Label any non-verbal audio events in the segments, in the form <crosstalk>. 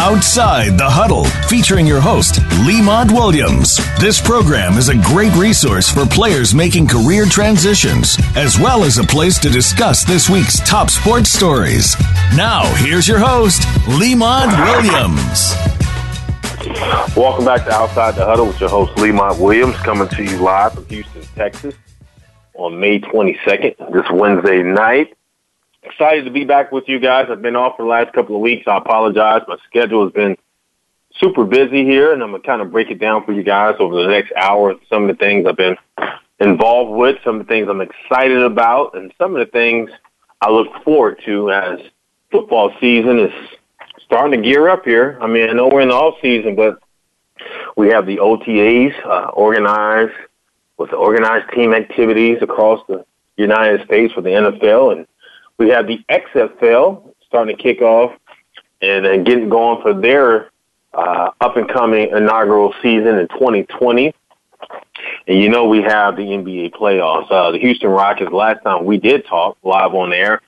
Outside the Huddle, featuring your host, Lemont Williams. This program is a great resource for players making career transitions, as well as a place to discuss this week's top sports stories. Now, here's your host, Lemont Williams. Welcome back to Outside the Huddle with your host, Lemont Williams, coming to you live from Houston, Texas on May 22nd, this Wednesday night excited to be back with you guys. I've been off for the last couple of weeks. I apologize. My schedule has been super busy here, and I'm going to kind of break it down for you guys over the next hour. Some of the things I've been involved with, some of the things I'm excited about, and some of the things I look forward to as football season is starting to gear up here. I mean, I know we're in the off season, but we have the OTAs uh, organized with the organized team activities across the United States for the NFL and we have the XFL starting to kick off and then getting going for their uh, up and coming inaugural season in 2020. And you know we have the NBA playoffs. Uh, the Houston Rockets. Last time we did talk live on air,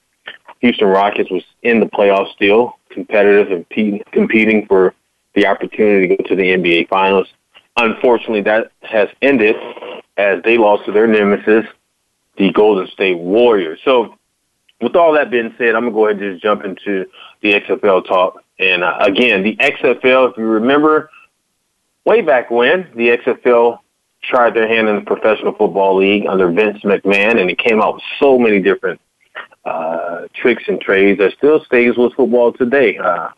Houston Rockets was in the playoffs still, competitive and pe- competing for the opportunity to go to the NBA Finals. Unfortunately, that has ended as they lost to their nemesis, the Golden State Warriors. So with all that being said, I'm gonna go ahead and just jump into the XFL talk. And uh, again, the XFL, if you remember, way back when the XFL tried their hand in the Professional Football League under Vince McMahon, and it came out with so many different uh, tricks and trades that still stays with football today. Uh,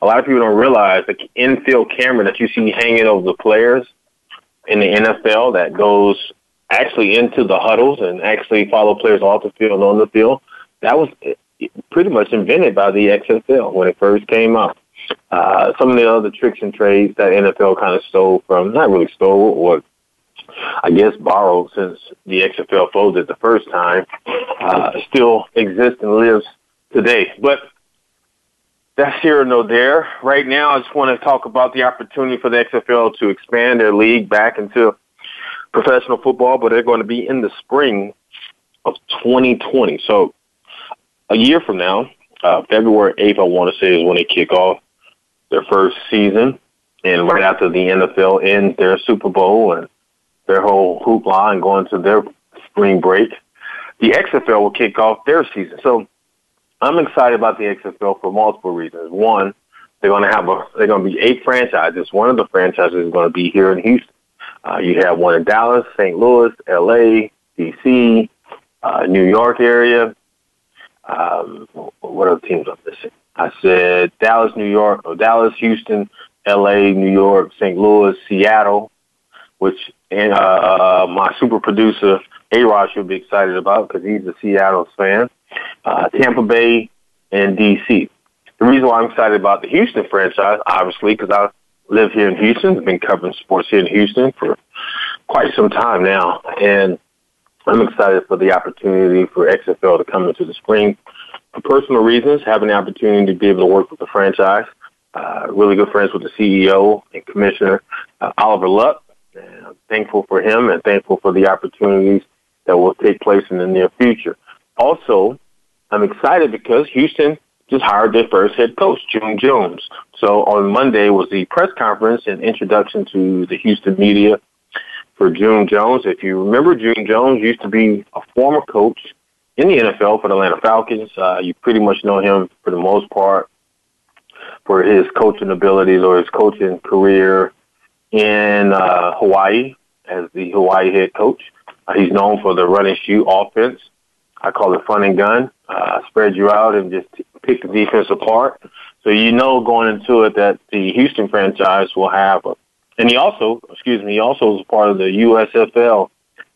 a lot of people don't realize the infield camera that you see hanging over the players in the NFL that goes actually into the huddles and actually follow players off the field and on the field that was pretty much invented by the XFL when it first came out. Uh, some of the other tricks and trades that NFL kind of stole from, not really stole, or I guess borrowed since the XFL folded the first time, uh, still exists and lives today. But that's here or no there. Right now, I just want to talk about the opportunity for the XFL to expand their league back into professional football, but they're going to be in the spring of 2020. So a year from now, uh, February 8th, I want to say is when they kick off their first season. And right after the NFL ends their Super Bowl and their whole hoopla and going to their spring break, the XFL will kick off their season. So I'm excited about the XFL for multiple reasons. One, they're going to have a, they're going to be eight franchises. One of the franchises is going to be here in Houston. Uh, you have one in Dallas, St. Louis, LA, DC, uh, New York area, um, what other teams I'm missing? I said Dallas, New York, or Dallas, Houston, L.A., New York, St. Louis, Seattle, which and, uh, my super producer A-Rod should be excited about because he's a Seattle fan. Uh, Tampa Bay and D.C. The reason why I'm excited about the Houston franchise, obviously, because I live here in Houston. I've been covering sports here in Houston for quite some time now, and I'm excited for the opportunity for XFL to come into the spring. For personal reasons, having the opportunity to be able to work with the franchise, uh, really good friends with the CEO and commissioner, uh, Oliver Luck. And I'm thankful for him and thankful for the opportunities that will take place in the near future. Also, I'm excited because Houston just hired their first head coach, June Jones. So on Monday was the press conference and introduction to the Houston media for June Jones. If you remember, June Jones used to be a former coach in the NFL for the Atlanta Falcons. Uh, you pretty much know him for the most part for his coaching abilities or his coaching career in uh, Hawaii as the Hawaii head coach. Uh, he's known for the run and shoot offense. I call it fun and gun. Uh, spread you out and just pick the defense apart. So you know going into it that the Houston franchise will have a and he also, excuse me, he also was part of the USFL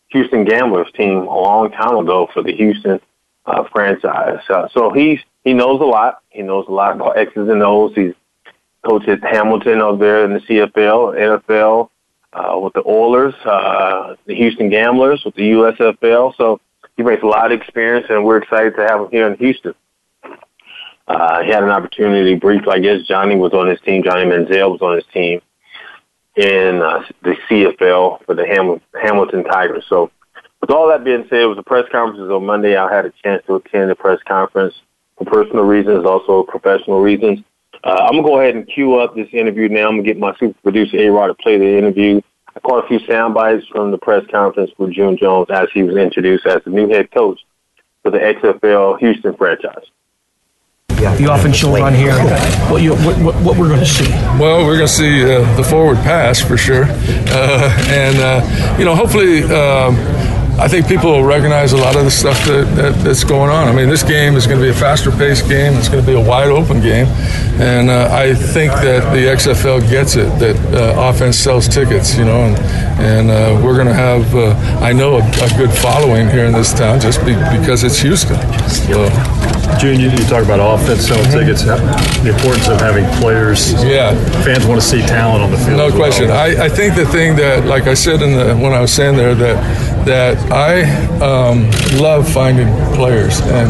Houston Gamblers team a long time ago for the Houston uh, franchise. Uh, so he's he knows a lot. He knows a lot about X's and O's. He's coached at Hamilton over there in the CFL, NFL, uh, with the Oilers, uh, the Houston Gamblers, with the USFL. So he brings a lot of experience, and we're excited to have him here in Houston. Uh, he had an opportunity briefly. I guess Johnny was on his team. Johnny Manziel was on his team in uh, the CFL for the Ham- Hamilton Tigers. So, with all that being said, it was a press conference on Monday. I had a chance to attend the press conference for personal reasons, also professional reasons. Uh, I'm gonna go ahead and cue up this interview now. I'm gonna get my super producer A Rod to play the interview. I caught a few sound bites from the press conference with June Jones as he was introduced as the new head coach for the XFL Houston franchise. You often show on here <laughs> what, you, what, what, what we're going to see. Well, we're going to see uh, the forward pass for sure, uh, and uh, you know, hopefully. Um, I think people will recognize a lot of the stuff that, that, that's going on. I mean, this game is going to be a faster paced game. It's going to be a wide open game. And uh, I think that the XFL gets it, that uh, offense sells tickets, you know, and, and uh, we're going to have, uh, I know, a, a, good following here in this town just be, because it's Houston. So. June, you, you, talk about offense selling mm-hmm. tickets, the importance of having players. Yeah. Fans want to see talent on the field. No question. Well. I, I think the thing that, like I said in the, when I was saying there, that that I um, love finding players, and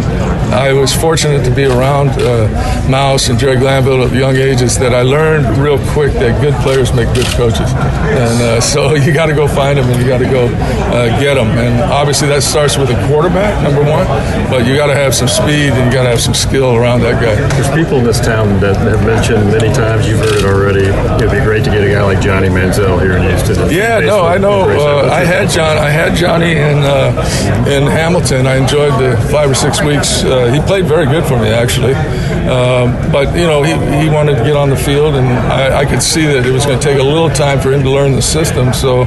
I was fortunate to be around uh, Mouse and Jerry Glanville at young ages. That I learned real quick that good players make good coaches, and uh, so <laughs> you got to go find them and you got to go uh, get them. And obviously that starts with a quarterback, number one, but you got to have some speed and you got to have some skill around that guy. There's people in this town that have mentioned many times. You've heard it already. It'd be great to get a guy like Johnny Manziel here in Houston. Yeah, no, I know. Uh, I had John. I had Johnny in uh, in Hamilton. I enjoyed the five or six weeks. Uh, he played very good for me, actually. Um, but you know, he, he wanted to get on the field, and I, I could see that it was going to take a little time for him to learn the system. So,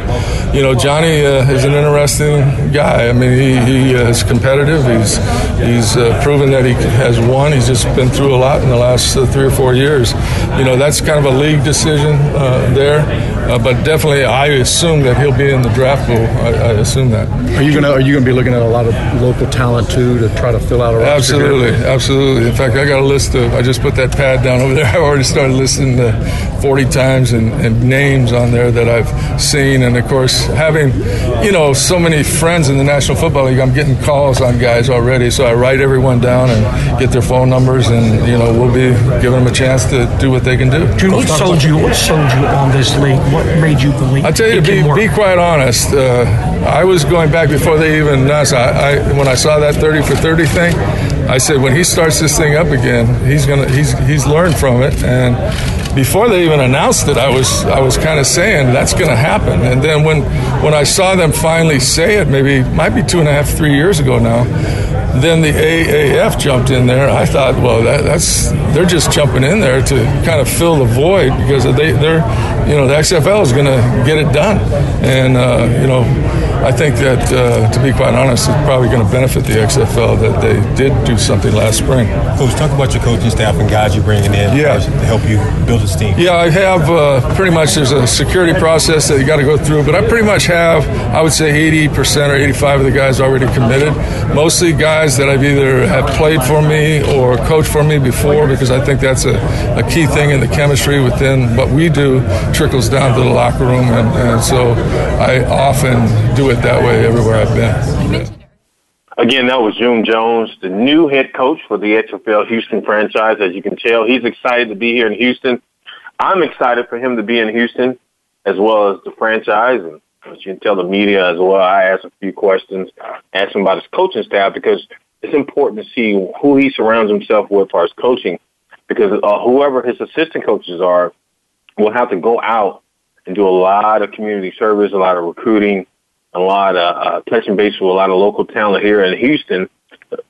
you know, Johnny uh, is an interesting guy. I mean, he, he uh, is competitive. He's he's uh, proven that he has won. He's just been through a lot in the last uh, three or four years. You know, that's kind of a league decision there. But definitely, I assume that he'll be in the draft pool. I, I, assume that. Are you gonna Are you gonna be looking at a lot of local talent too to try to fill out a roster? Absolutely, here? absolutely. In fact, I got a list of. I just put that pad down over there. <laughs> I already started listening to 40 times and, and names on there that I've seen, and of course, having you know so many friends in the National Football League, I'm getting calls on guys already. So I write everyone down and get their phone numbers, and you know we'll be giving them a chance to do what they can do. what sold you? What sold you on this league? What made you believe? I tell you, be, be quite honest. Uh, I was going back before they even announced. I, I, when I saw that thirty for thirty thing, I said when he starts this thing up again, he's gonna he's he's learned from it. And before they even announced it, I was I was kind of saying that's to happen. And then when when I saw them finally say it, maybe might be two and a half, three years ago now then the AAF jumped in there. I thought, well, that, that's they're just jumping in there to kind of fill the void because they, they're, you know, the XFL is going to get it done, and uh, you know, I think that uh, to be quite honest, it's probably going to benefit the XFL that they did do something last spring. Coach, talk about your coaching staff and guys you're bringing in yeah. to help you build this team. Yeah, I have uh, pretty much. There's a security process that you got to go through, but I pretty much have, I would say, 80 percent or 85 of the guys already committed. Mostly guys guys that I've either have played for me or coached for me before because I think that's a, a key thing in the chemistry within what we do trickles down to the locker room. And, and so I often do it that way everywhere I've been. Again, that was June Jones, the new head coach for the XFL Houston franchise. As you can tell, he's excited to be here in Houston. I'm excited for him to be in Houston as well as the franchise. And as you can tell the media as well, I asked a few questions, asked him about his coaching staff because it's important to see who he surrounds himself with for his coaching because uh, whoever his assistant coaches are will have to go out and do a lot of community service, a lot of recruiting, a lot of uh, touching base with a lot of local talent here in Houston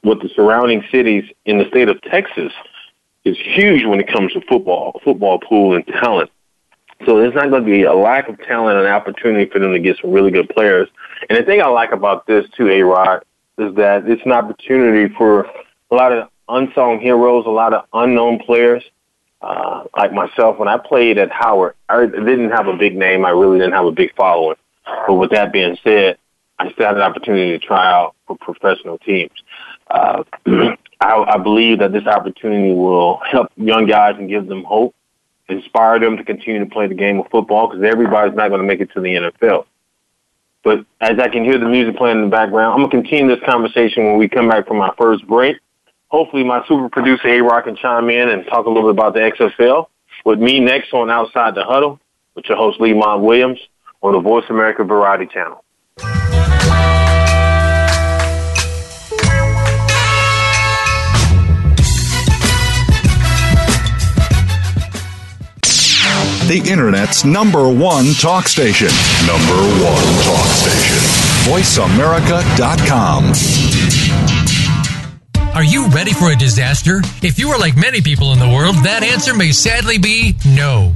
with the surrounding cities in the state of Texas is huge when it comes to football, football pool and talent. So there's not going to be a lack of talent and opportunity for them to get some really good players. And the thing I like about this too, A Rod, is that it's an opportunity for a lot of unsung heroes, a lot of unknown players. Uh, like myself, when I played at Howard, I didn't have a big name. I really didn't have a big following. But with that being said, I still had an opportunity to try out for professional teams. Uh, <clears throat> I, I believe that this opportunity will help young guys and give them hope, inspire them to continue to play the game of football because everybody's not going to make it to the NFL. But as I can hear the music playing in the background, I'm going to continue this conversation when we come back from our first break. Hopefully my super producer A-Rock can chime in and talk a little bit about the XFL. With me next on Outside the Huddle with your host Lemont Williams on the Voice America Variety Channel. the Internet's number one talk station. Number one talk station. VoiceAmerica.com. Are you ready for a disaster? If you are like many people in the world, that answer may sadly be no.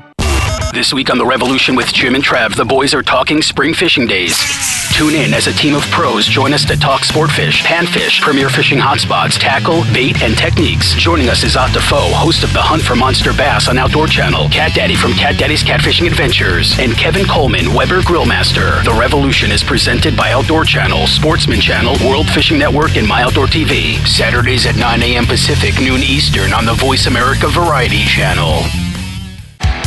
This week on The Revolution with Jim and Trav, the boys are talking spring fishing days. Tune in as a team of pros join us to talk sportfish, panfish, premier fishing hotspots, tackle, bait, and techniques. Joining us is Ott Defoe, host of The Hunt for Monster Bass on Outdoor Channel, Cat Daddy from Cat Daddy's Catfishing Adventures, and Kevin Coleman, Weber Grillmaster. The Revolution is presented by Outdoor Channel, Sportsman Channel, World Fishing Network, and My Outdoor TV. Saturdays at 9 a.m. Pacific, noon Eastern on the Voice America Variety Channel.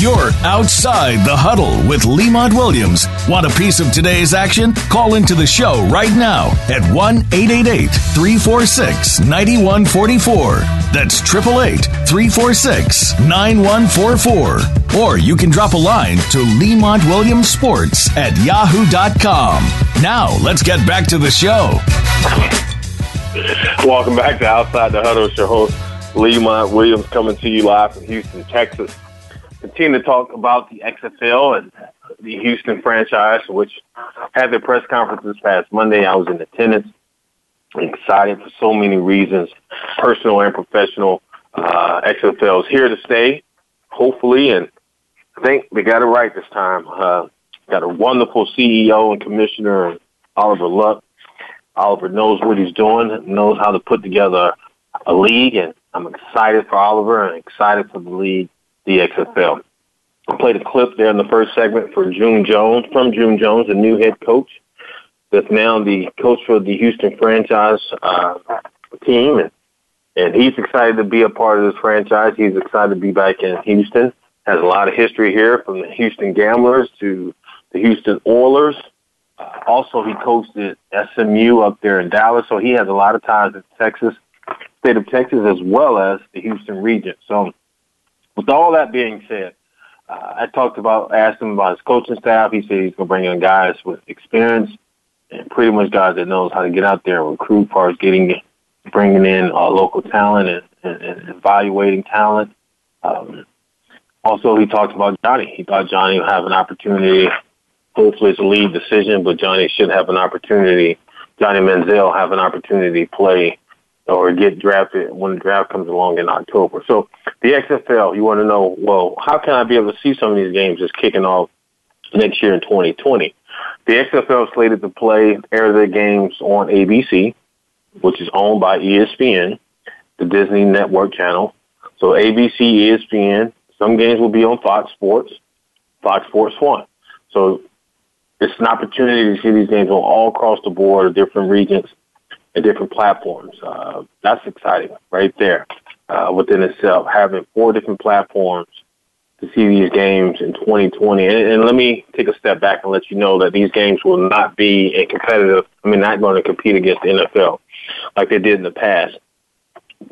You're outside the huddle with Lemont Williams. Want a piece of today's action? Call into the show right now at 1 888 346 9144. That's 888 346 9144. Or you can drop a line to Lemont Williams Sports at yahoo.com. Now, let's get back to the show. Welcome back to Outside the Huddle. It's your host, Lemont Williams, coming to you live from Houston, Texas continue to talk about the XFL and the Houston franchise, which had their press conference this past Monday. I was in attendance. Excited for so many reasons, personal and professional. Uh, XFL is here to stay, hopefully, and I think they got it right this time. Uh, got a wonderful CEO and commissioner, Oliver Luck. Oliver knows what he's doing, knows how to put together a league, and I'm excited for Oliver and excited for the league the XFL. I played a clip there in the first segment for June Jones, from June Jones, the new head coach that's now the coach for the Houston franchise uh, team. And, and he's excited to be a part of this franchise. He's excited to be back in Houston. Has a lot of history here from the Houston Gamblers to the Houston Oilers. Uh, also, he coached at SMU up there in Dallas, so he has a lot of ties in Texas, state of Texas, as well as the Houston region. So with all that being said, uh, I talked about, asked him about his coaching staff. He said he's going to bring in guys with experience and pretty much guys that knows how to get out there and recruit, as far as getting, bringing in uh, local talent and, and, and evaluating talent. Um, also, he talked about Johnny. He thought Johnny would have an opportunity. Hopefully, it's a lead decision, but Johnny should have an opportunity. Johnny Manziel have an opportunity to play or get drafted when the draft comes along in October. So the XFL, you want to know, well, how can I be able to see some of these games just kicking off next year in 2020? The XFL is slated to play air their games on ABC, which is owned by ESPN, the Disney Network channel. So ABC, ESPN, some games will be on Fox Sports, Fox Sports 1. So it's an opportunity to see these games on all across the board, different regions, and different platforms. Uh, that's exciting right there uh, within itself, having four different platforms to see these games in 2020. And, and, let me take a step back and let you know that these games will not be a competitive, I mean, not going to compete against the NFL like they did in the past.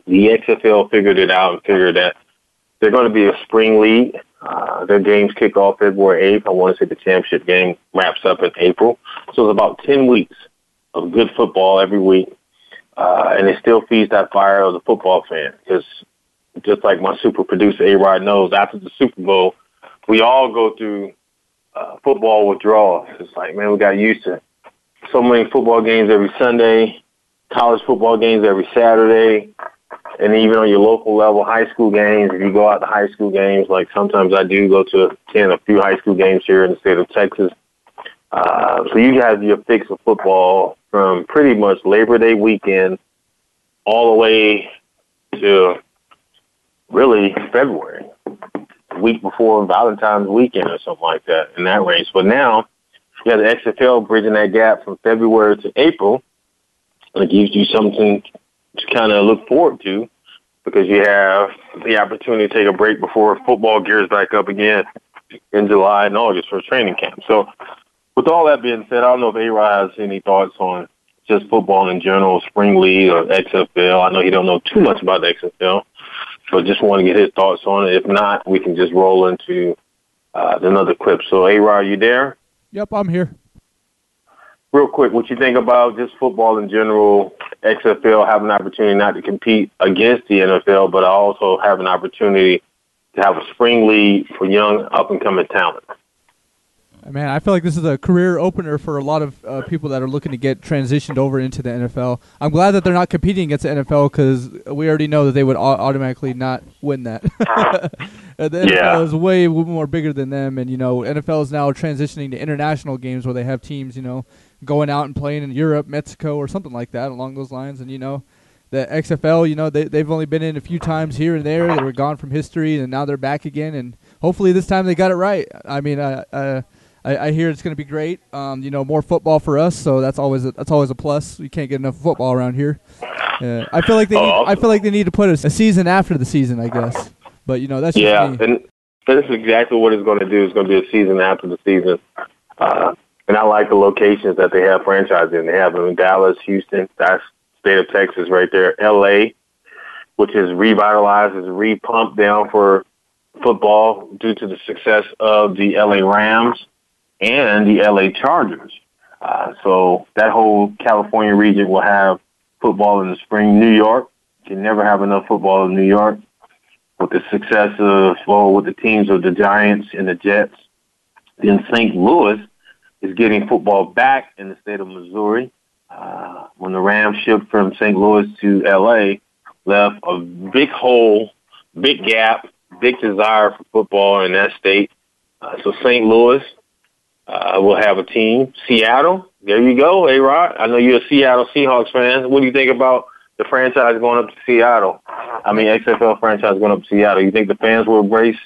The XFL figured it out and figured that they're going to be a spring league. Uh, their games kick off February 8th. I want to say the championship game wraps up in April. So it's about 10 weeks of good football every week. uh, and it still feeds that fire of the football fan. Because just like my super producer A Rod knows, after the Super Bowl, we all go through uh, football withdrawals. It's like, man, we got used to so many football games every Sunday, college football games every Saturday, and even on your local level, high school games. If you go out to high school games, like sometimes I do go to attend a few high school games here in the state of Texas. Uh, so you have your fix of football from pretty much Labor Day weekend all the way to really February, the week before Valentine's weekend or something like that in that range. But now you have the XFL bridging that gap from February to April. And it gives you something to kind of look forward to because you have the opportunity to take a break before football gears back up again in July and August for training camp. So with all that being said, I don't know if A-Rod has any thoughts on just football in general, spring league or XFL. I know he don't know too much about the XFL, but just want to get his thoughts on it. If not, we can just roll into uh, another clip. So, A-Rod, you there? Yep, I'm here. Real quick, what you think about just football in general, XFL have an opportunity not to compete against the NFL, but also have an opportunity to have a spring league for young up and coming talent. Man, I feel like this is a career opener for a lot of uh, people that are looking to get transitioned over into the NFL. I'm glad that they're not competing against the NFL because we already know that they would automatically not win that. <laughs> the NFL yeah. is way more bigger than them, and you know, NFL is now transitioning to international games where they have teams, you know, going out and playing in Europe, Mexico, or something like that along those lines. And you know, the XFL, you know, they they've only been in a few times here and there. They were gone from history, and now they're back again. And hopefully this time they got it right. I mean, uh, uh, I, I hear it's going to be great. Um, you know, more football for us, so that's always a, that's always a plus. We can't get enough football around here. Uh, I feel like they need, I feel like they need to put a, a, season after the season, I guess. But you know, that's yeah, and that's exactly what it's going to do. It's going to be a season after the season. Uh, and I like the locations that they have franchise in. They have them in Dallas, Houston, that's state of Texas right there. L.A., which is revitalized, is repumped down for football due to the success of the L.A. Rams and the LA Chargers. Uh, so that whole California region will have football in the spring. New York can never have enough football in New York. With the success of, well, with the teams of the Giants and the Jets, then St. Louis is getting football back in the state of Missouri. Uh, when the Rams shipped from St. Louis to LA, left a big hole, big gap, big desire for football in that state. Uh, so St. Louis uh, we'll have a team. Seattle, there you go, A Rod. I know you're a Seattle Seahawks fan. What do you think about the franchise going up to Seattle? I mean, XFL franchise going up to Seattle. You think the fans will embrace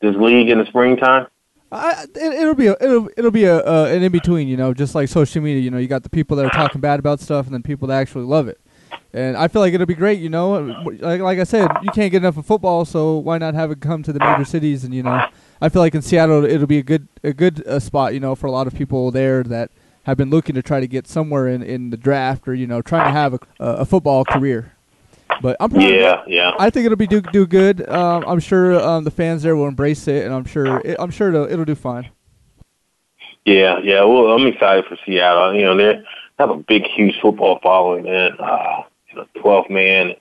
this league in the springtime? I, it, will be a, it'll it'll be a uh, an in between, you know, just like social media. You know, you got the people that are talking bad about stuff, and then people that actually love it. And I feel like it'll be great, you know. Like, like I said, you can't get enough of football, so why not have it come to the major cities and you know I feel like in Seattle it'll be a good a good uh, spot, you know, for a lot of people there that have been looking to try to get somewhere in, in the draft or you know trying to have a, a football career. But I'm yeah, yeah. I think it'll be do do good. Um, I'm sure um, the fans there will embrace it, and I'm sure it, I'm sure it'll, it'll do fine. Yeah, yeah. Well, I'm excited for Seattle. You know, they have a big, huge football following, man. Uh, you know, 12 man,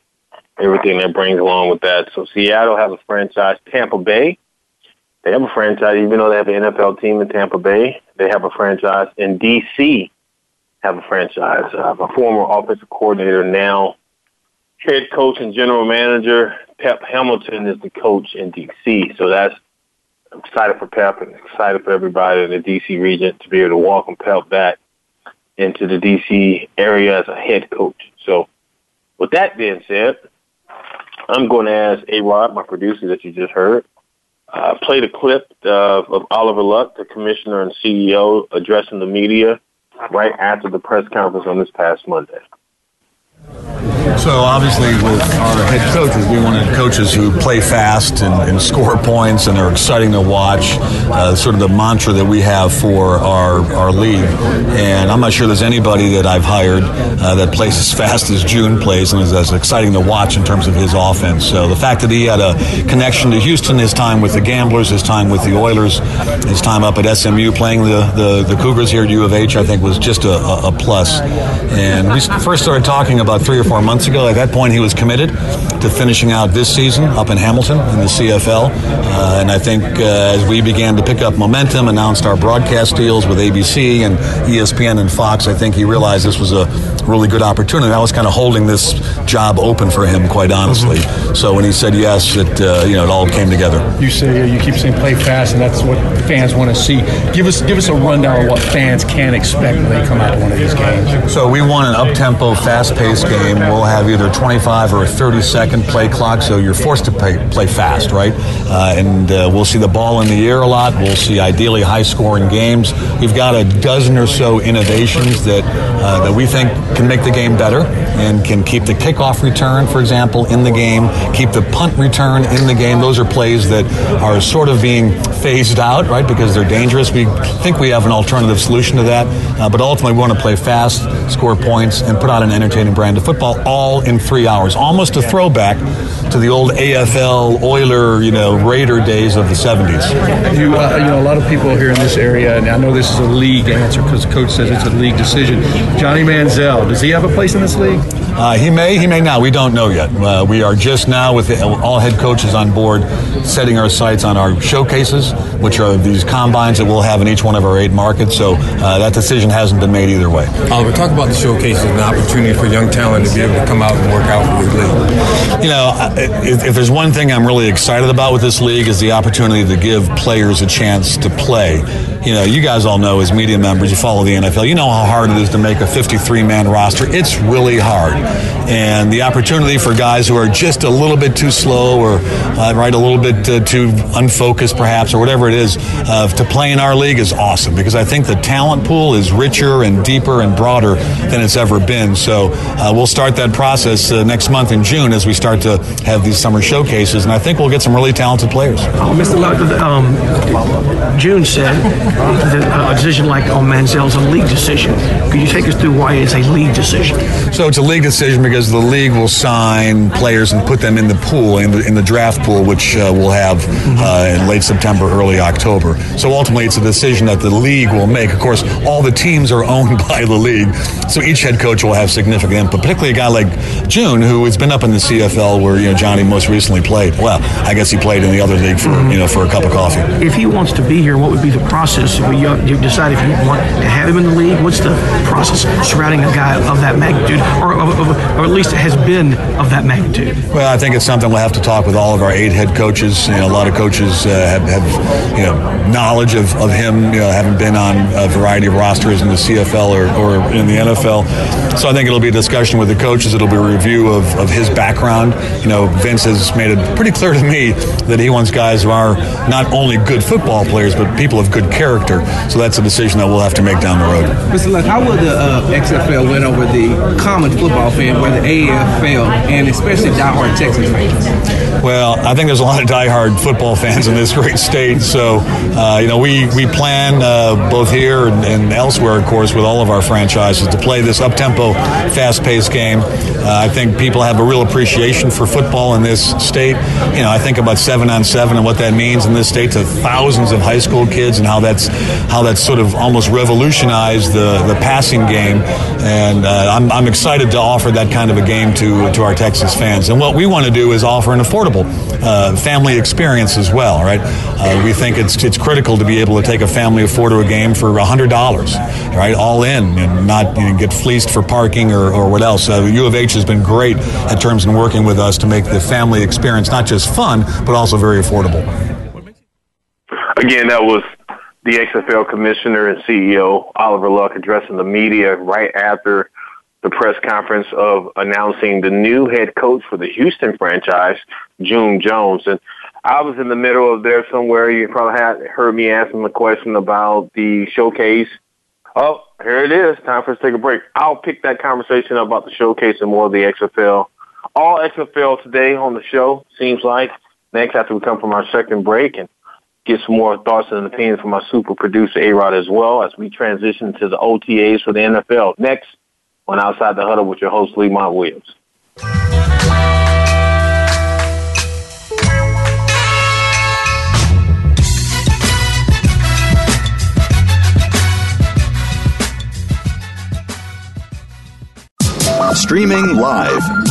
everything that brings along with that. So Seattle has a franchise. Tampa Bay they have a franchise, even though they have an NFL team in Tampa Bay. They have a franchise in D.C. Have a franchise. Uh, a former offensive coordinator, now head coach and general manager Pep Hamilton is the coach in D.C. So that's I'm excited for Pep and excited for everybody in the D.C. region to be able to welcome Pep back into the D.C. area as a head coach. So, with that being said, I'm going to ask A Rod, my producer that you just heard, uh, played a clip uh, of Oliver Luck, the commissioner and CEO, addressing the media right after the press conference on this past Monday. So obviously, with our head coaches, we wanted coaches who play fast and, and score points and are exciting to watch. Uh, sort of the mantra that we have for our our league. And I'm not sure there's anybody that I've hired uh, that plays as fast as June plays and is as exciting to watch in terms of his offense. So the fact that he had a connection to Houston, his time with the Gamblers, his time with the Oilers, his time up at SMU playing the the, the Cougars here at U of H, I think was just a, a, plus. And we first started talking about three or four months ago. At that point, he was committed to finishing out this season up in Hamilton in the CFL. Uh, and I think uh, as we began to pick up momentum, announced our broadcast deals with ABC and ESPN and Fox, I think he realized this was a really good opportunity. I was kind of holding this job open for him, quite honestly. Mm-hmm. So when he said yes, it uh, you know it all came together. You say you keep saying play fast, and that's what fans want to see. Give us give us a rundown of what fans can expect when they come out to one of these games. So we want an up-tempo, fast-paced game. We'll have either 25 or a 30-second play clock, so you're forced to play, play fast, right? Uh, and uh, we'll see the ball in the air a lot. We'll see ideally high-scoring games. We've got a dozen or so innovations that uh, that we think can make the game better and can keep the kickoff return, for example, in the game, keep the punt return in the game. Those are plays that are sort of being phased out, right, because they're dangerous. We think we have an alternative solution to that, uh, but ultimately we want to play fast, score points, and put out an entertaining brand of football all in three hours. Almost a throwback to the old AFL Oiler, you know, Raider days of the 70s. You, uh, you know, a lot of people here in this area, and I know this is a league answer because coach says it's a league decision. Johnny Manziel, does he have a place in this league? Uh, he may, he may not. We don't know yet. Uh, we are just now with the, all head coaches on board, setting our sights on our showcases, which are these combines that we'll have in each one of our eight markets. So uh, that decision hasn't been made either way. Oliver, talk about the showcases and the opportunity for young talent to be able to come out and work out for the league. You know, if, if there's one thing I'm really excited about with this league is the opportunity to give players a chance to play you know, you guys all know as media members, you follow the NFL, you know how hard it is to make a 53 man roster. It's really hard. And the opportunity for guys who are just a little bit too slow or, uh, right, a little bit uh, too unfocused perhaps or whatever it is uh, to play in our league is awesome because I think the talent pool is richer and deeper and broader than it's ever been. So uh, we'll start that process uh, next month in June as we start to have these summer showcases. And I think we'll get some really talented players. Oh, Mr. Um, June said that a decision like on Manziel is a league decision. Could you take us through why it's a league decision? So it's a league decision because the league will sign players and put them in the pool, in the, in the draft pool, which uh, we'll have uh, in late September, early October. So ultimately, it's a decision that the league will make. Of course, all the teams are <laughs> owned by the league, so each head coach will have significant input. Particularly a guy like June, who has been up in the CFL, where you know Johnny most recently played. Well, I guess he played in the other league for you know for a cup of coffee. If he wants to be here, what would be the process? Will you, you decide if you want to have him in the league? What's the process surrounding a guy of that magnitude, or, or, or at least has been of that magnitude? Well, I think it's something we'll have to talk with all of our eight head coaches. You know, a lot of coaches uh, have, have, you know, knowledge of, of him, you know, having been on a variety of rosters in the CFL or, or in the NFL. So I think it'll be a discussion with the coaches. It'll be a review of, of his background. You know, Vince has made it pretty clear to me that he wants guys who are not only good football players, but people of good character. So that's a decision that we'll have to make down the road. Mr. Luck, how will the uh, XFL win over the common football fan, where the AFL and especially diehard Texas fans? Well, I think there's a lot of diehard football fans in this great state. So, uh, you know, we, we plan uh, both here and, and, elsewhere, of course, with all of our franchises to play this up tempo, fast paced game. Uh, I think people have a real appreciation for football in this state. You know, I think about seven on seven and what that means in this state to thousands of high school kids and how that's how that's sort of almost revolutionized the, the passing game. And uh, I'm, I'm excited to offer that kind of a game to, to our Texas fans. And what we want to do is offer an affordable uh, family experience as well, right? Uh, we think it's, it's critical to be able to take a family of four to a game for $100, right? All in and not you know, get fleeced for parking or, or what else. Uh, U of H has been great in terms of working with us to make the family experience not just fun, but also very affordable. Again, that was the XFL commissioner and CEO Oliver Luck addressing the media right after the press conference of announcing the new head coach for the Houston franchise, June Jones. And I was in the middle of there somewhere. You probably had heard me asking the question about the showcase Oh, here it is. Time for us to take a break. I'll pick that conversation up about the showcase and more of the XFL. All XFL today on the show, seems like. Next, after we come from our second break and get some more thoughts and opinions from our super producer, A-Rod, as well, as we transition to the OTAs for the NFL. Next, on Outside the Huddle with your host, Lemont Williams. Streaming live.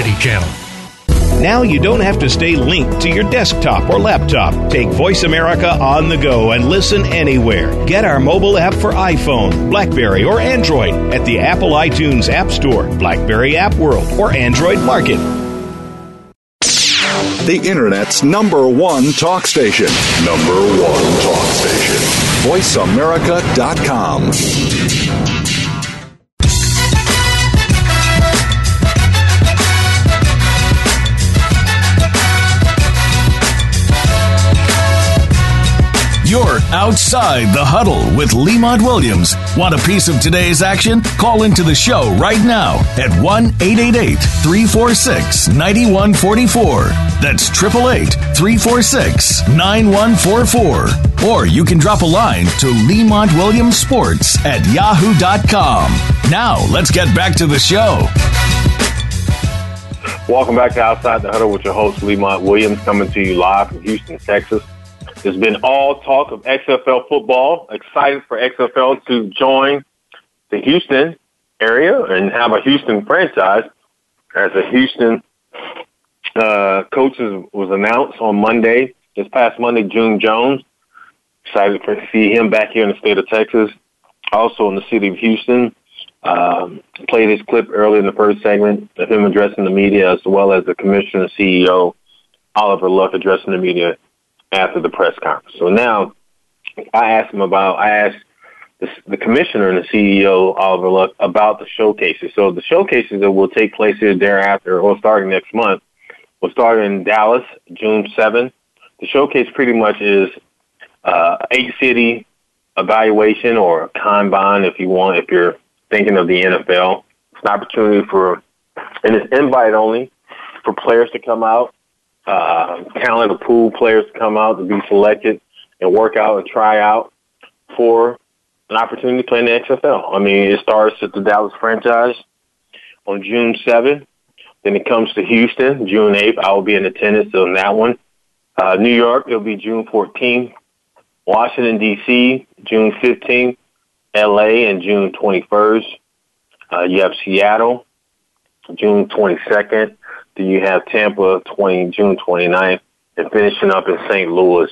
Channel. Now you don't have to stay linked to your desktop or laptop. Take Voice America on the go and listen anywhere. Get our mobile app for iPhone, Blackberry, or Android at the Apple iTunes App Store, Blackberry App World, or Android Market. The Internet's number one talk station. Number one talk station. VoiceAmerica.com. You're outside the huddle with Lemont Williams. Want a piece of today's action? Call into the show right now at 1 888 346 9144. That's 888 346 9144. Or you can drop a line to Lemont Williams Sports at yahoo.com. Now, let's get back to the show. Welcome back to Outside the Huddle with your host, Lemont Williams, coming to you live from Houston, Texas. There's been all talk of XFL football. Excited for XFL to join the Houston area and have a Houston franchise. As a Houston uh, coach was announced on Monday, this past Monday, June Jones. Excited to see him back here in the state of Texas. Also in the city of Houston. Um, played his clip early in the first segment of him addressing the media, as well as the commissioner and CEO Oliver Luck addressing the media after the press conference. So now I asked him about, I asked the, the commissioner and the CEO, Oliver Luck, about the showcases. So the showcases that will take place here thereafter or starting next month will start in Dallas, June 7th. The showcase pretty much is uh, eight city evaluation or combine if you want, if you're thinking of the NFL. It's an opportunity for, and it's invite only for players to come out uh, talented pool players to come out to be selected and work out and try out for an opportunity to play in the XFL. I mean, it starts at the Dallas franchise on June 7th. Then it comes to Houston, June 8th. I will be in attendance on that one. Uh, New York, it'll be June 14th. Washington, D.C., June 15th. L.A. and June 21st. Uh, you have Seattle, June 22nd. Then you have Tampa 20, June 29th and finishing up in St. Louis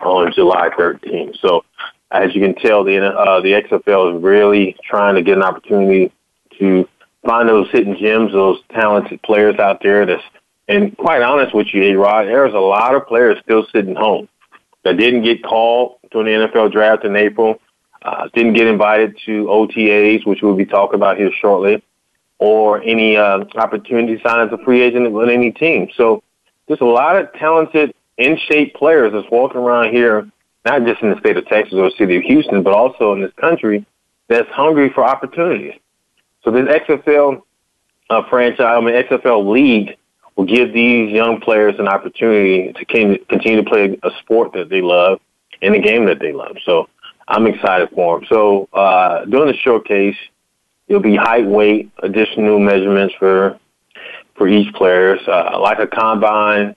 on July 13th. So as you can tell, the uh, the XFL is really trying to get an opportunity to find those hidden gems, those talented players out there. That's and quite honest with you, Rod, there's a lot of players still sitting home that didn't get called during the NFL draft in April, uh, didn't get invited to OTAs, which we'll be talking about here shortly or any uh, opportunity to sign as a free agent with any team. So there's a lot of talented, in shape players that's walking around here, not just in the state of Texas or the city of Houston, but also in this country that's hungry for opportunities. So this XFL uh, franchise, I mean XFL league, will give these young players an opportunity to continue to play a sport that they love and a game that they love. So I'm excited for them. So uh, during the showcase, it'll be height, weight, additional measurements for for each player, uh, like a combine,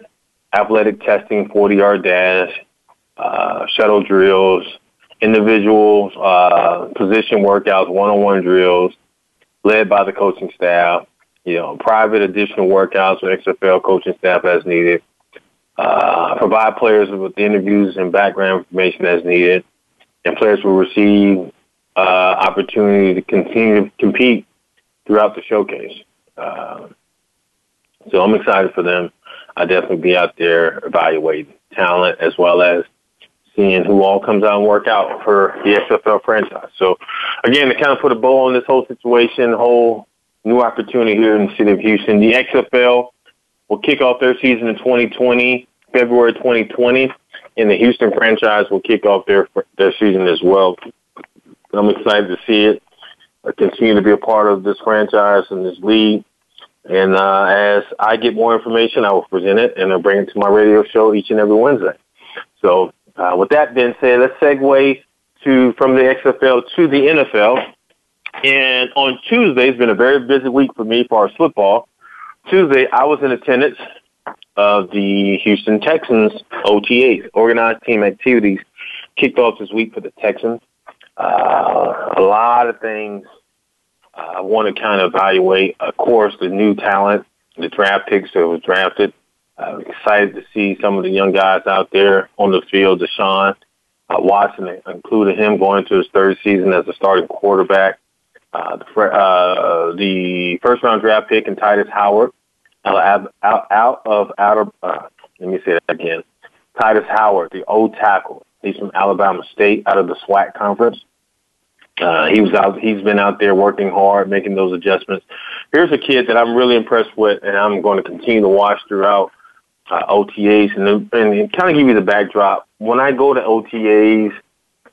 athletic testing, 40 yard dash, uh, shuttle drills, individual uh, position workouts, one on one drills, led by the coaching staff. You know, private additional workouts with XFL coaching staff as needed. Uh, provide players with interviews and background information as needed, and players will receive uh, opportunity to continue to compete throughout the showcase. Uh, so I'm excited for them. I definitely be out there evaluating talent as well as seeing who all comes out and work out for the XFL franchise. So again, to kind of put a bow on this whole situation, whole new opportunity here in the city of Houston, the XFL will kick off their season in 2020, February 2020, and the Houston franchise will kick off their their season as well. I'm excited to see it. I continue to be a part of this franchise and this league. And uh, as I get more information, I will present it and I'll bring it to my radio show each and every Wednesday. So uh, with that being said, let's segue to from the XFL to the NFL. And on Tuesday, it's been a very busy week for me for our football. Tuesday, I was in attendance of the Houston Texans OTAs, organized team activities, kicked off this week for the Texans. Uh, a lot of things uh, I want to kind of evaluate. Of course, the new talent, the draft picks that was drafted. I'm excited to see some of the young guys out there on the field. Deshaun uh, Watson included him going to his third season as a starting quarterback. Uh, the, uh, the first round draft pick and Tytus Howard out, out, out of out of uh, let me say that again. Tytus Howard, the old tackle. He's from Alabama State out of the SWAC conference. Uh, he was out. He's been out there working hard, making those adjustments. Here's a kid that I'm really impressed with, and I'm going to continue to watch throughout uh, OTAs and, and kind of give you the backdrop. When I go to OTAs,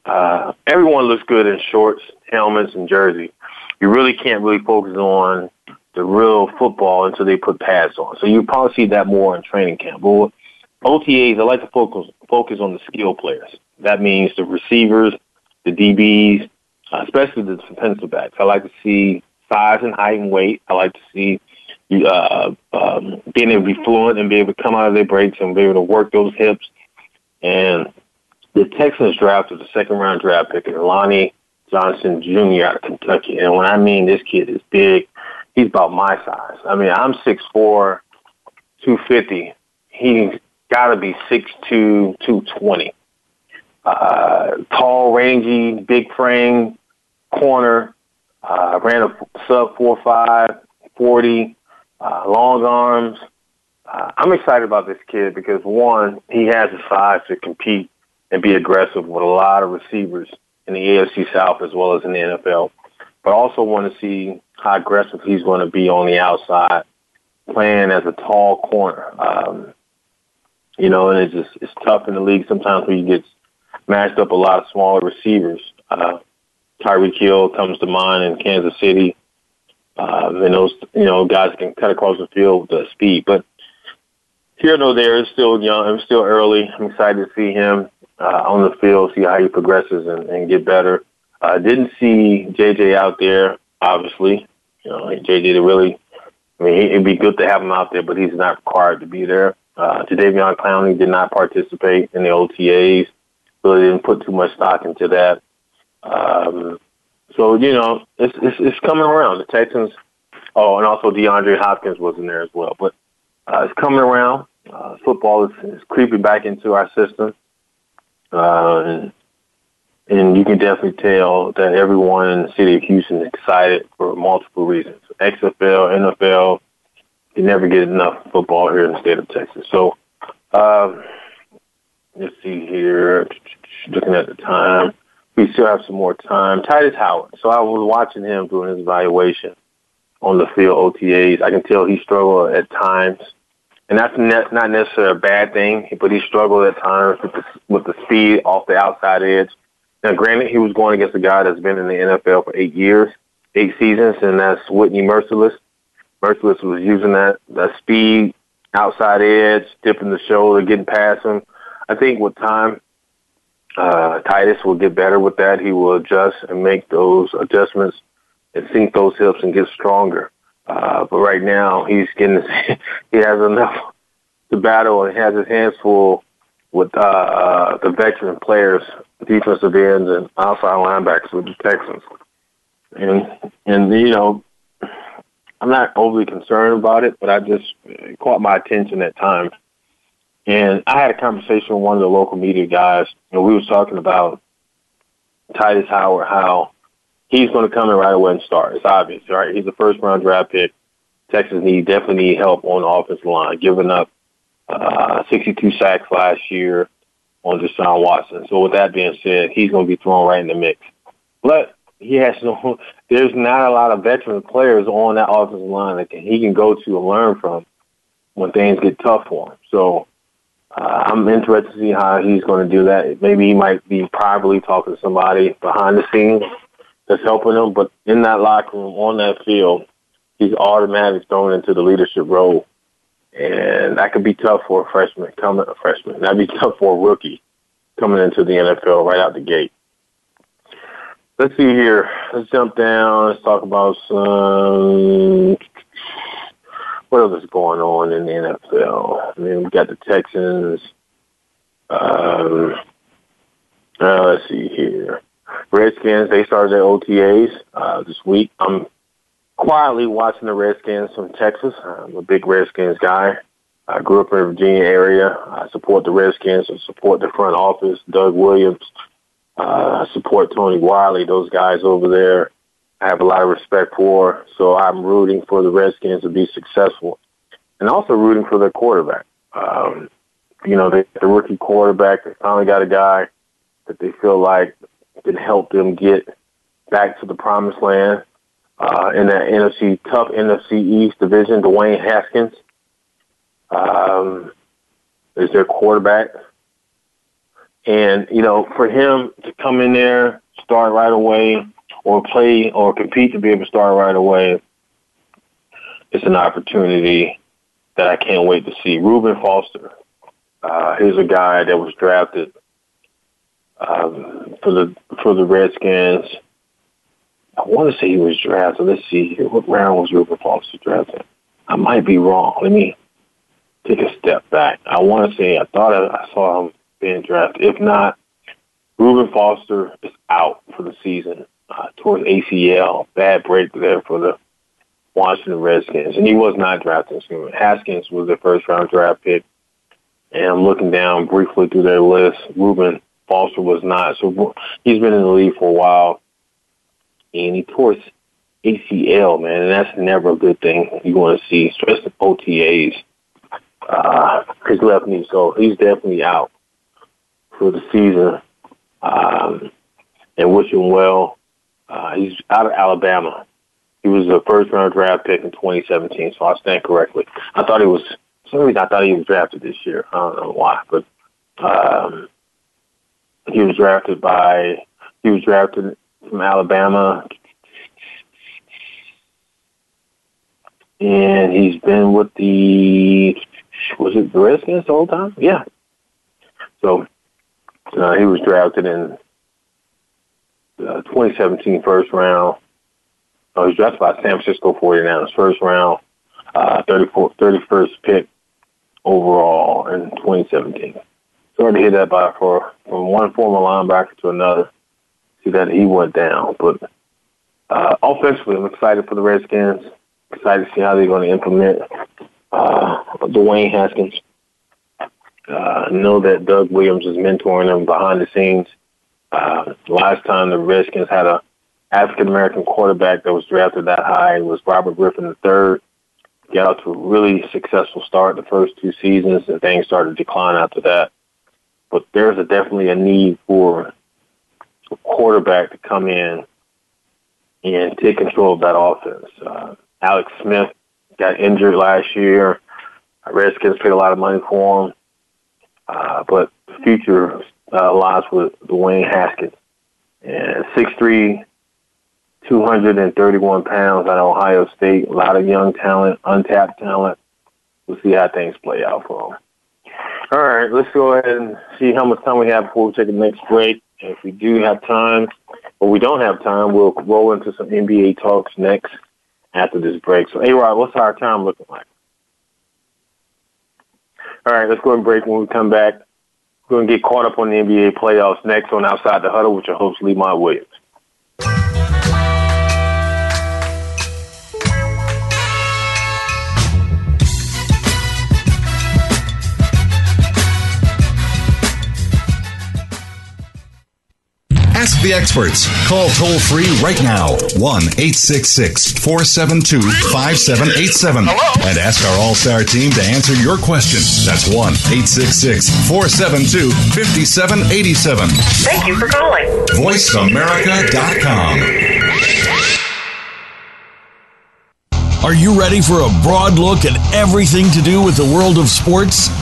uh, everyone looks good in shorts, helmets, and jersey. You really can't really focus on the real football until they put pads on. So you probably see that more in training camp. But OTAs, I like to focus focus on the skill players. That means the receivers, the DBs, especially the defensive backs. I like to see size and height and weight. I like to see uh, um, being able to be fluent and be able to come out of their breaks and be able to work those hips. And the Texans drafted the second round draft pick, Lonnie Johnson Jr. out of Kentucky. And when I mean this kid is big, he's about my size. I mean, I'm 6'4", 250. He's got to be 6'2", 220. Uh, tall, rangy, big frame, corner. Uh, ran a sub 4'5", 40 uh, long arms. Uh, I'm excited about this kid because one, he has the size to compete and be aggressive with a lot of receivers in the AFC South as well as in the NFL. But also want to see how aggressive he's going to be on the outside, playing as a tall corner. Um, you know, and it's just it's tough in the league sometimes when you get matched up a lot of smaller receivers. Uh, Tyreek Hill comes to mind in Kansas City. Um, and those, you know, guys can cut across the field with the speed. But here no there is still young. I'm still early. I'm excited to see him uh, on the field, see how he progresses and, and get better. I uh, didn't see JJ out there, obviously. You know, JJ really, I mean, it'd be good to have him out there, but he's not required to be there. Uh, Jadeveon Clowney did not participate in the OTAs. Really didn't put too much stock into that. Um, so you know, it's, it's it's coming around. The Texans. Oh, and also DeAndre Hopkins was in there as well. But uh, it's coming around. Uh, football is, is creeping back into our system, uh, and, and you can definitely tell that everyone in the city of Houston is excited for multiple reasons. XFL, NFL, you never get enough football here in the state of Texas. So, um, let's see here. Looking at the time we still have some more time. Tytus Howard. So I was watching him doing his evaluation on the field OTAs. I can tell he struggled at times, and that's not necessarily a bad thing. But he struggled at times with the with the speed off the outside edge. Now, granted, he was going against a guy that's been in the NFL for eight years, eight seasons, and that's Whitney Mercilus. Mercilus was using that that speed, outside edge, dipping the shoulder, getting past him. I think with time, uh, Tytus will get better with that. He will adjust and make those adjustments and sink those hips and get stronger. Uh, but right now, he's getting <laughs> he has enough to battle and he has his hands full with uh, uh, the veteran players, defensive ends, and outside linebackers with the Texans. And and you know, I'm not overly concerned about it, but I just caught my attention at times. And I had a conversation with one of the local media guys, and we was talking about Tytus Howard, how he's going to come in right away and start. It's obvious, right? He's a first round draft pick. Texas need definitely need help on the offensive line, giving up uh, 62 sacks last year on Deshaun Watson. So with that being said, he's going to be thrown right in the mix. But he has no. <laughs> There's not a lot of veteran players on that offensive line that can, he can go to and learn from when things get tough for him. So uh, I'm interested to see how he's going to do that. Maybe he might be privately talking to somebody behind the scenes that's helping him, but in that locker room, on that field, he's automatically thrown into the leadership role, and that could be tough for a freshman coming. A freshman that'd be <laughs> tough for a rookie coming into the NFL right out the gate. Let's see here. Let's jump down. Let's talk about some. What else is going on in the NFL? I mean, we got the Texans. Um, uh, let's see here. Redskins, they started their OTAs uh, this week. I'm quietly watching the Redskins from Texas. I'm a big Redskins guy. I grew up in the Virginia area. I support the Redskins. I support the front office, Doug Williams. Uh, support Tony Wyllie, those guys over there. I have a lot of respect for. So I'm rooting for the Redskins to be successful, and also rooting for their quarterback. Um, you know, they, the rookie quarterback. They finally got a guy that they feel like can help them get back to the promised land uh, in that NFC tough NFC East division. Dwayne Haskins um, is their quarterback, and you know for him to come in there, start right away, or play or compete to be able to start right away, it's an opportunity that I can't wait to see. Reuben Foster, uh, he's a guy that was drafted um, for the for the Redskins. I want to say he was drafted. Let's see here. What round was Reuben Foster drafted? I might be wrong. Let me take a step back. I want to say I thought I, I saw him being drafted. If not, Reuben Foster is out for the season uh, towards ACL. Bad break there for the Washington Redskins, and he was not drafted. Haskins was their first round draft pick, and I'm looking down briefly through their list. Reuben Foster was not. So he's been in the league for a while, and he tore his ACL, man, and that's never a good thing you want to see, especially OTAs. Uh, his left knee, so he's definitely out for the season. Um, and wish him well. Uh, he's out of Alabama. He was a first round draft pick in 2017, so I stand correctly. I thought he was, for some reason I thought he was drafted this year. I don't know why, but um, he was drafted by he was drafted from Alabama, and he's been with the was it the Redskins the whole time? Yeah. So uh, he was drafted in uh, 2017 first round. Oh, he was drafted by San Francisco 49ers first round, uh, 34, 31st pick overall in 2017 sorry to hear that by for from one former linebacker to another. See that he went down, but uh, offensively, I'm excited for the Redskins. Excited to see how they're going to implement uh, Dwayne Haskins. Uh, know that Doug Williams is mentoring them behind the scenes. Uh, last time the Redskins had a African American quarterback that was drafted that high was Robert Griffin III. Got out to a really successful start the first two seasons, and things started to decline after that but there's a, definitely a need for a quarterback to come in and take control of that offense. Uh, Alex Smith got injured last year. Redskins paid a lot of money for him, uh, but future uh, lies with Dwayne Haskins. And 6'3", 231 pounds at Ohio State. A lot of young talent, untapped talent. We'll see how things play out for him. All right, let's go ahead and see how much time we have before we take the next break. If we do have time, or we don't have time, we'll roll into some NBA talks next after this break. So, A-Rod, what's our time looking like? All right, let's go and break. When we come back, we're going to get caught up on the NBA playoffs next on Outside the Huddle with your host, Lemont Williams. Ask the experts. Call toll free right now 1 866 472 5787 and ask our All Star team to answer your question. That's 1 866 472 5787. Thank you for calling. VoiceAmerica.com. Are you ready for a broad look at everything to do with the world of sports?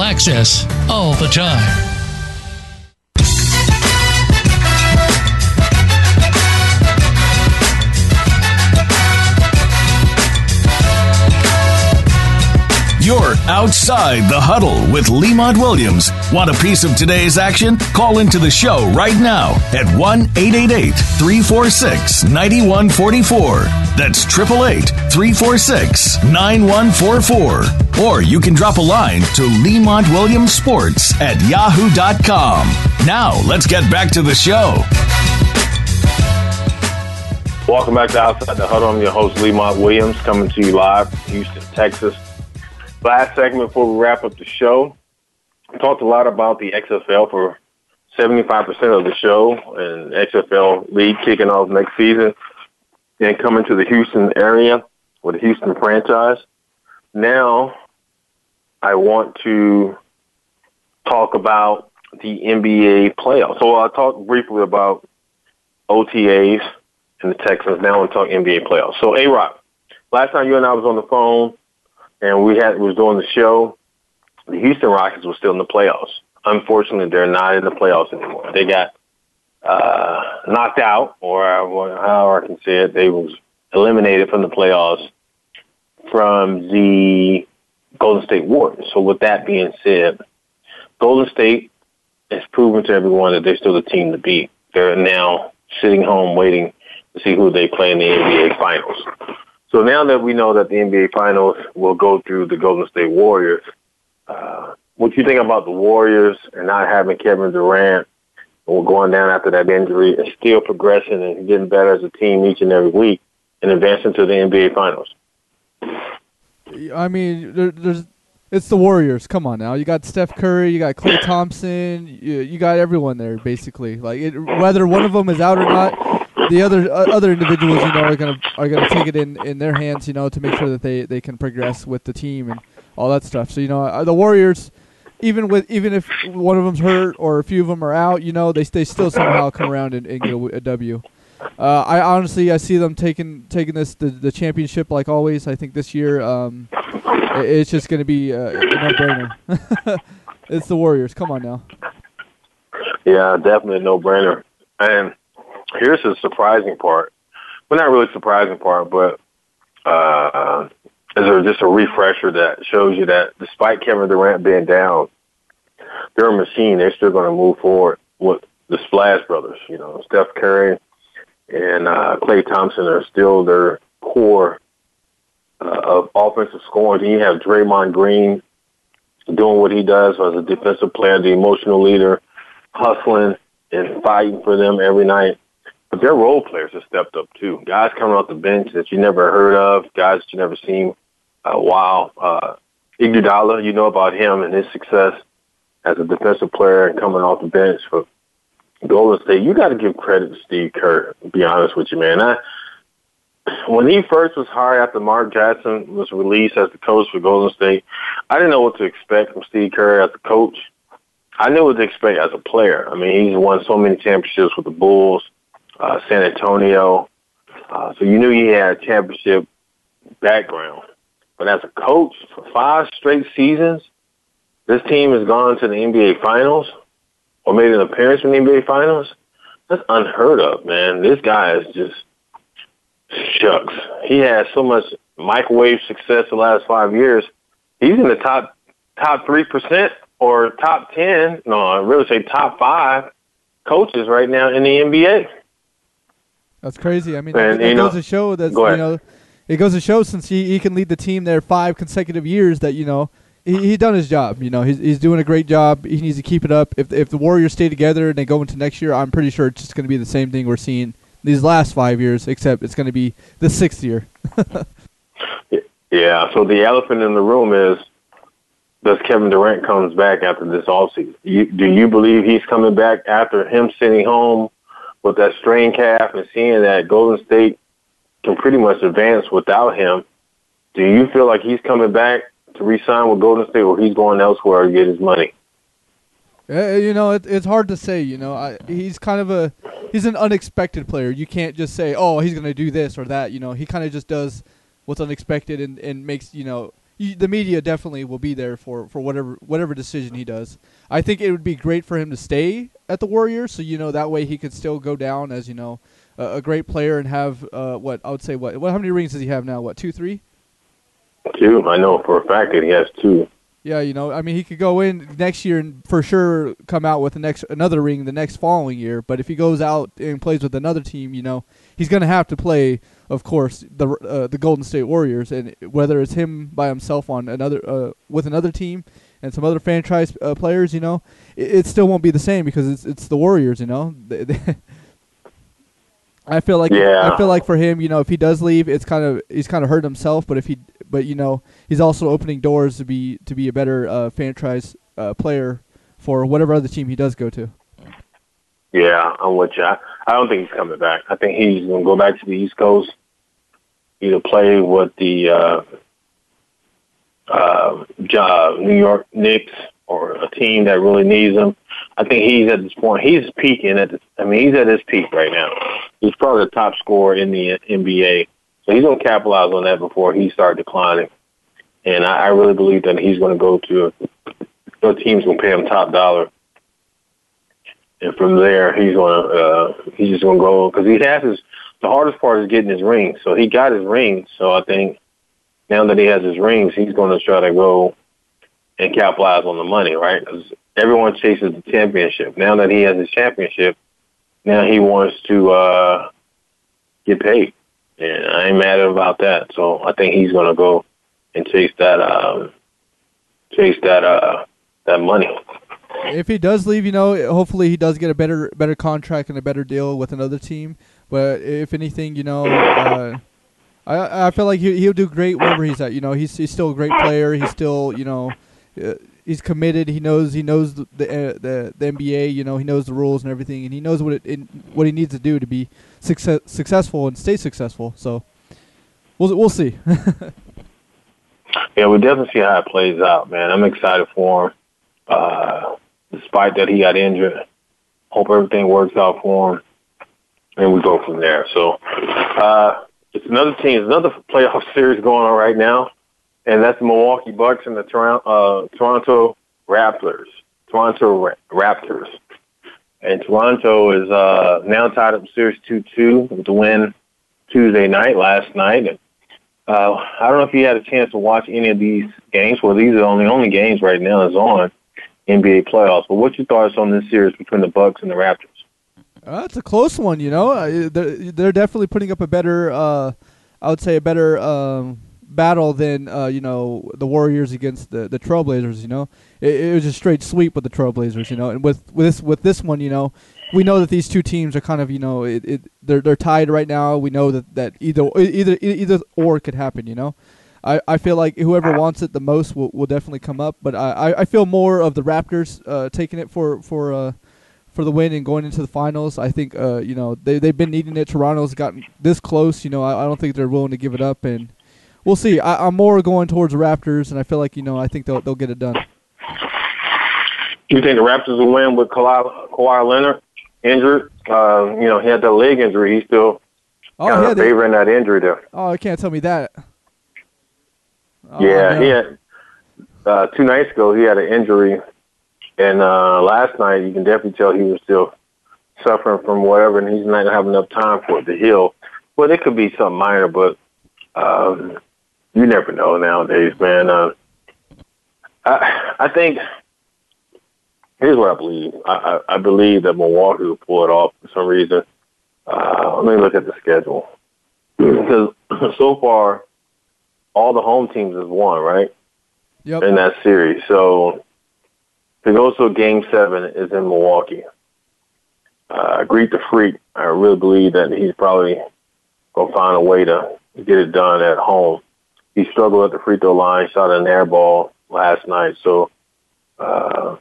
access, all the time. You're outside the huddle with Lemont Williams. Want a piece of today's action? Call into the show right now at 1 888 346 9144. That's 888 346 9144. Or you can drop a line to Lemont Williams Sports at yahoo.com. Now, let's get back to the show. Welcome back to Outside the Huddle. I'm your host, Lemont Williams, coming to you live from Houston, Texas. Last segment before we wrap up the show. We talked a lot about the XFL for 75% of the show and XFL league kicking off next season and coming to the Houston area with the Houston franchise. Now, I want to talk about the NBA playoffs. So I'll talk briefly about OTAs and the Texans. Now we'll talk NBA playoffs. So, A-Rock, last time you and I was on the phone, and we had was doing the show, the Houston Rockets were still in the playoffs. Unfortunately, they're not in the playoffs anymore. They got uh, knocked out, or however I can say it, they was eliminated from the playoffs from the Golden State Warriors. So with that being said, Golden State has proven to everyone that they're still the team to beat. They're now sitting home waiting to see who they play in the NBA Finals. So now that we know that the NBA Finals will go through the Golden State Warriors, uh, what you think about the Warriors and not having Kevin Durant or going down after that injury and still progressing and getting better as a team each and every week and advancing to the NBA Finals? I mean, there, there's it's the Warriors. Come on now, you got Steph Curry, you got Klay <coughs> Thompson, you, you got everyone there basically. Like it, whether one of them is out or not, the other uh, other individuals, you know, are gonna are gonna take it in, in their hands, you know, to make sure that they, they can progress with the team and all that stuff. So you know, uh, the Warriors, even with even if one of them's hurt or a few of them are out, you know, they they still somehow come around and, and get a, a W. Uh, I honestly I see them taking taking this the, the championship like always. I think this year um, it, it's just going to be uh, a no brainer. <laughs> it's the Warriors. Come on now. Yeah, definitely no brainer. And here's the surprising part. Well, not really surprising part, but uh, is just a refresher that shows you that despite Kevin Durant being down, they're a machine. They're still going to move forward with the Splash Brothers. You know, Steph Curry and uh, Klay Thompson are still their core uh, of offensive scoring. Then you have Draymond Green doing what he does as a defensive player, the emotional leader, hustling and fighting for them every night. But their role players have stepped up too. Guys coming off the bench that you never heard of, guys that you never seen. Uh, wow, uh, Iguodala, you know about him and his success as a defensive player and coming off the bench for Golden State. You got to give credit to Steve Kerr. Be honest with you, man. I, when he first was hired after Mark Jackson was released as the coach for Golden State, I didn't know what to expect from Steve Kerr as a coach. I knew what to expect as a player. I mean, he's won so many championships with the Bulls uh, San Antonio. Uh, so you knew he had a championship background. But as a coach for five straight seasons, this team has gone to the NBA Finals or made an appearance in the NBA Finals. That's unheard of, man. This guy is just shucks. He has so much microwave success the last five years. He's in the top top three percent or top ten. No, I really say top five coaches right now in the NBA. That's crazy. I mean, And, it, you know- goes to show that you know, it goes to show since he, he can lead the team there five consecutive years that you know he he done his job. You know, he's he's doing a great job. He needs to keep it up. If if the Warriors stay together and they go into next year, I'm pretty sure it's just going to be the same thing we're seeing these last five years, except it's going to be the sixth year. <laughs> Yeah. So the elephant in the room is, does Kevin Durant comes back after this offseason? You, do you believe he's coming back after him sitting home with that strained calf and seeing that Golden State can pretty much advance without him? Do you feel like he's coming back to re-sign with Golden State, or he's going elsewhere to get his money? Uh, you know, it, it's hard to say. You know, I, he's kind of a he's an unexpected player. You can't just say, oh, he's going to do this or that. You know, he kind of just does what's unexpected and, and makes you know you, the media definitely will be there for, for whatever whatever decision he does. I think it would be great for him to stay at the Warriors, so you know that way he could still go down as you know a, a great player and have uh, what I would say what what how many rings does he have now? What two three? Two. I know for a fact that he has two. Yeah, you know, I mean, he could go in next year and for sure come out with the next another ring the next following year. But if he goes out and plays with another team, you know, he's going to have to play, of course, the uh, the Golden State Warriors, and whether it's him by himself on another uh, with another team and some other franchise uh, players, you know, it, it still won't be the same because it's it's the Warriors, you know. They- they- <laughs> I feel like Yeah. I feel like for him, you know, if he does leave, it's kind of he's kind of hurt himself. But if he, but you know, he's also opening doors to be to be a better uh, franchise uh, player for whatever other team he does go to. Yeah, I'm with you. I, I don't think he's coming back. I think he's going to go back to the East Coast, either play with the uh, uh, New York Knicks or a team that really needs him. I think he's at this point. He's peaking at. This, I mean, he's at his peak right now. He's probably the top scorer in the NBA, so he's to capitalize on that before he starts declining. And I, I really believe that he's to go to a, a team's to pay him top dollar and from there he's gonna uh, he's just gonna go because he has his. The hardest part is getting his rings. So he got his rings. So I think now that he has his rings, he's gonna try to go and capitalize on the money, right? 'Cause everyone chases the championship. Now that he has his championship, now he wants to uh, get paid, and I ain't mad about that. So I think he's gonna go and chase that um, chase that uh, that money. If he does leave, you know, hopefully he does get a better better contract and a better deal with another team. But if anything, you know, uh, I I feel like he he'll do great wherever he's at. You know, he's he's still a great player. He's still you know. Uh, He's committed. He knows. He knows the the, uh, the the NBA. You know. He knows the rules and everything, and he knows what it, what he needs to do to be success, successful and stay successful. So, we'll we'll see. <laughs> Yeah, we'll definitely see how it plays out, man. I'm excited for him. uh, despite that he got injured. Hope everything works out for him, and we go from there. So uh, it's another team, another playoff <laughs> series going on right now, and that's the Milwaukee Bucks and the Toronto, uh, Toronto Raptors. Toronto Ra- Raptors. And Toronto is uh, now tied up series 2-2 with the win Tuesday night, last night. And, uh, I don't know if you had a chance to watch any of these games. Well, these are the only, only games right now is on NBA playoffs. But what's your thoughts on this series between the Bucks and the Raptors? Uh, it's a close one, you know. Uh, they're, they're definitely putting up a better, uh, I would say, a better um, battle than uh, you know the Warriors against the the Trailblazers. You know, it, it was a straight sweep with the Trailblazers. You know, and with with this with this one, you know, we know that these two teams are kind of you know it, it they're they're tied right now. We know that that either either either or could happen. You know. I, I feel like whoever wants it the most will, will definitely come up, but I, I feel more of the Raptors uh, taking it for for uh, for the win and going into the finals. I think uh, you know they they've been needing it. Toronto's gotten this close. You know I, I don't think they're willing to give it up, and we'll see. I, I'm more going towards the Raptors, and I feel like you know I think they'll they'll get it done. You think the Raptors will win with Kawhi, Kawhi Leonard injured? Uh, you know he had that leg injury. He's still Oh, kind yeah, of favoring that injury there. Oh, I can't tell me that. Oh, yeah, he had uh, two nights ago he had an injury, and uh, last night you can definitely tell he was still suffering from whatever, and he's not having enough time for it to heal. But it could be something minor, but um, you never know nowadays, man. Uh, I I think here's what I believe. I, I, I believe that Milwaukee will pull it off for some reason. Uh, let me look at the schedule because <clears throat> so far all the home teams has won, right? Yep. In that series. So to go to a game seven is in Milwaukee. Uh, Greek the Freak, I really believe that he's probably to find a way to get it done at home. He struggled at the free throw line, shot an air ball last night. So uh,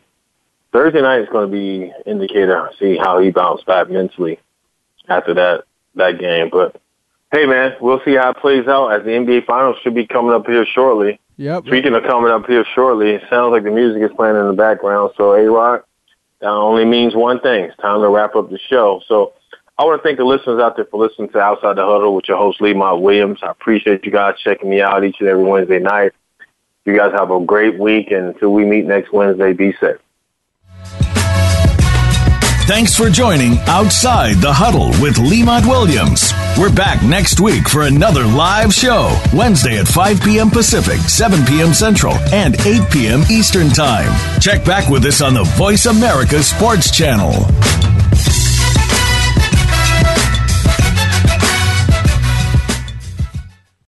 Thursday night is going to be indicator, see how he bounced back mentally after that, that game. But hey, man, we'll see how it plays out as the NBA Finals should be coming up here shortly. Yep. Speaking of coming up here shortly, it sounds like the music is playing in the background. So, A Rock, that only means one thing. It's time to wrap up the show. So, I want to thank the listeners out there for listening to Outside the Huddle with your host, Lemont Williams. I appreciate you guys checking me out each and every Wednesday night. You guys have a great week, and until we meet next Wednesday, be safe. Thanks for joining Outside the Huddle with Lemont Williams. We're back next week for another live show, Wednesday at 5 p.m. Pacific, 7 p.m. Central, and 8 p.m. Eastern Time. Check back with us on the Voice America Sports Channel.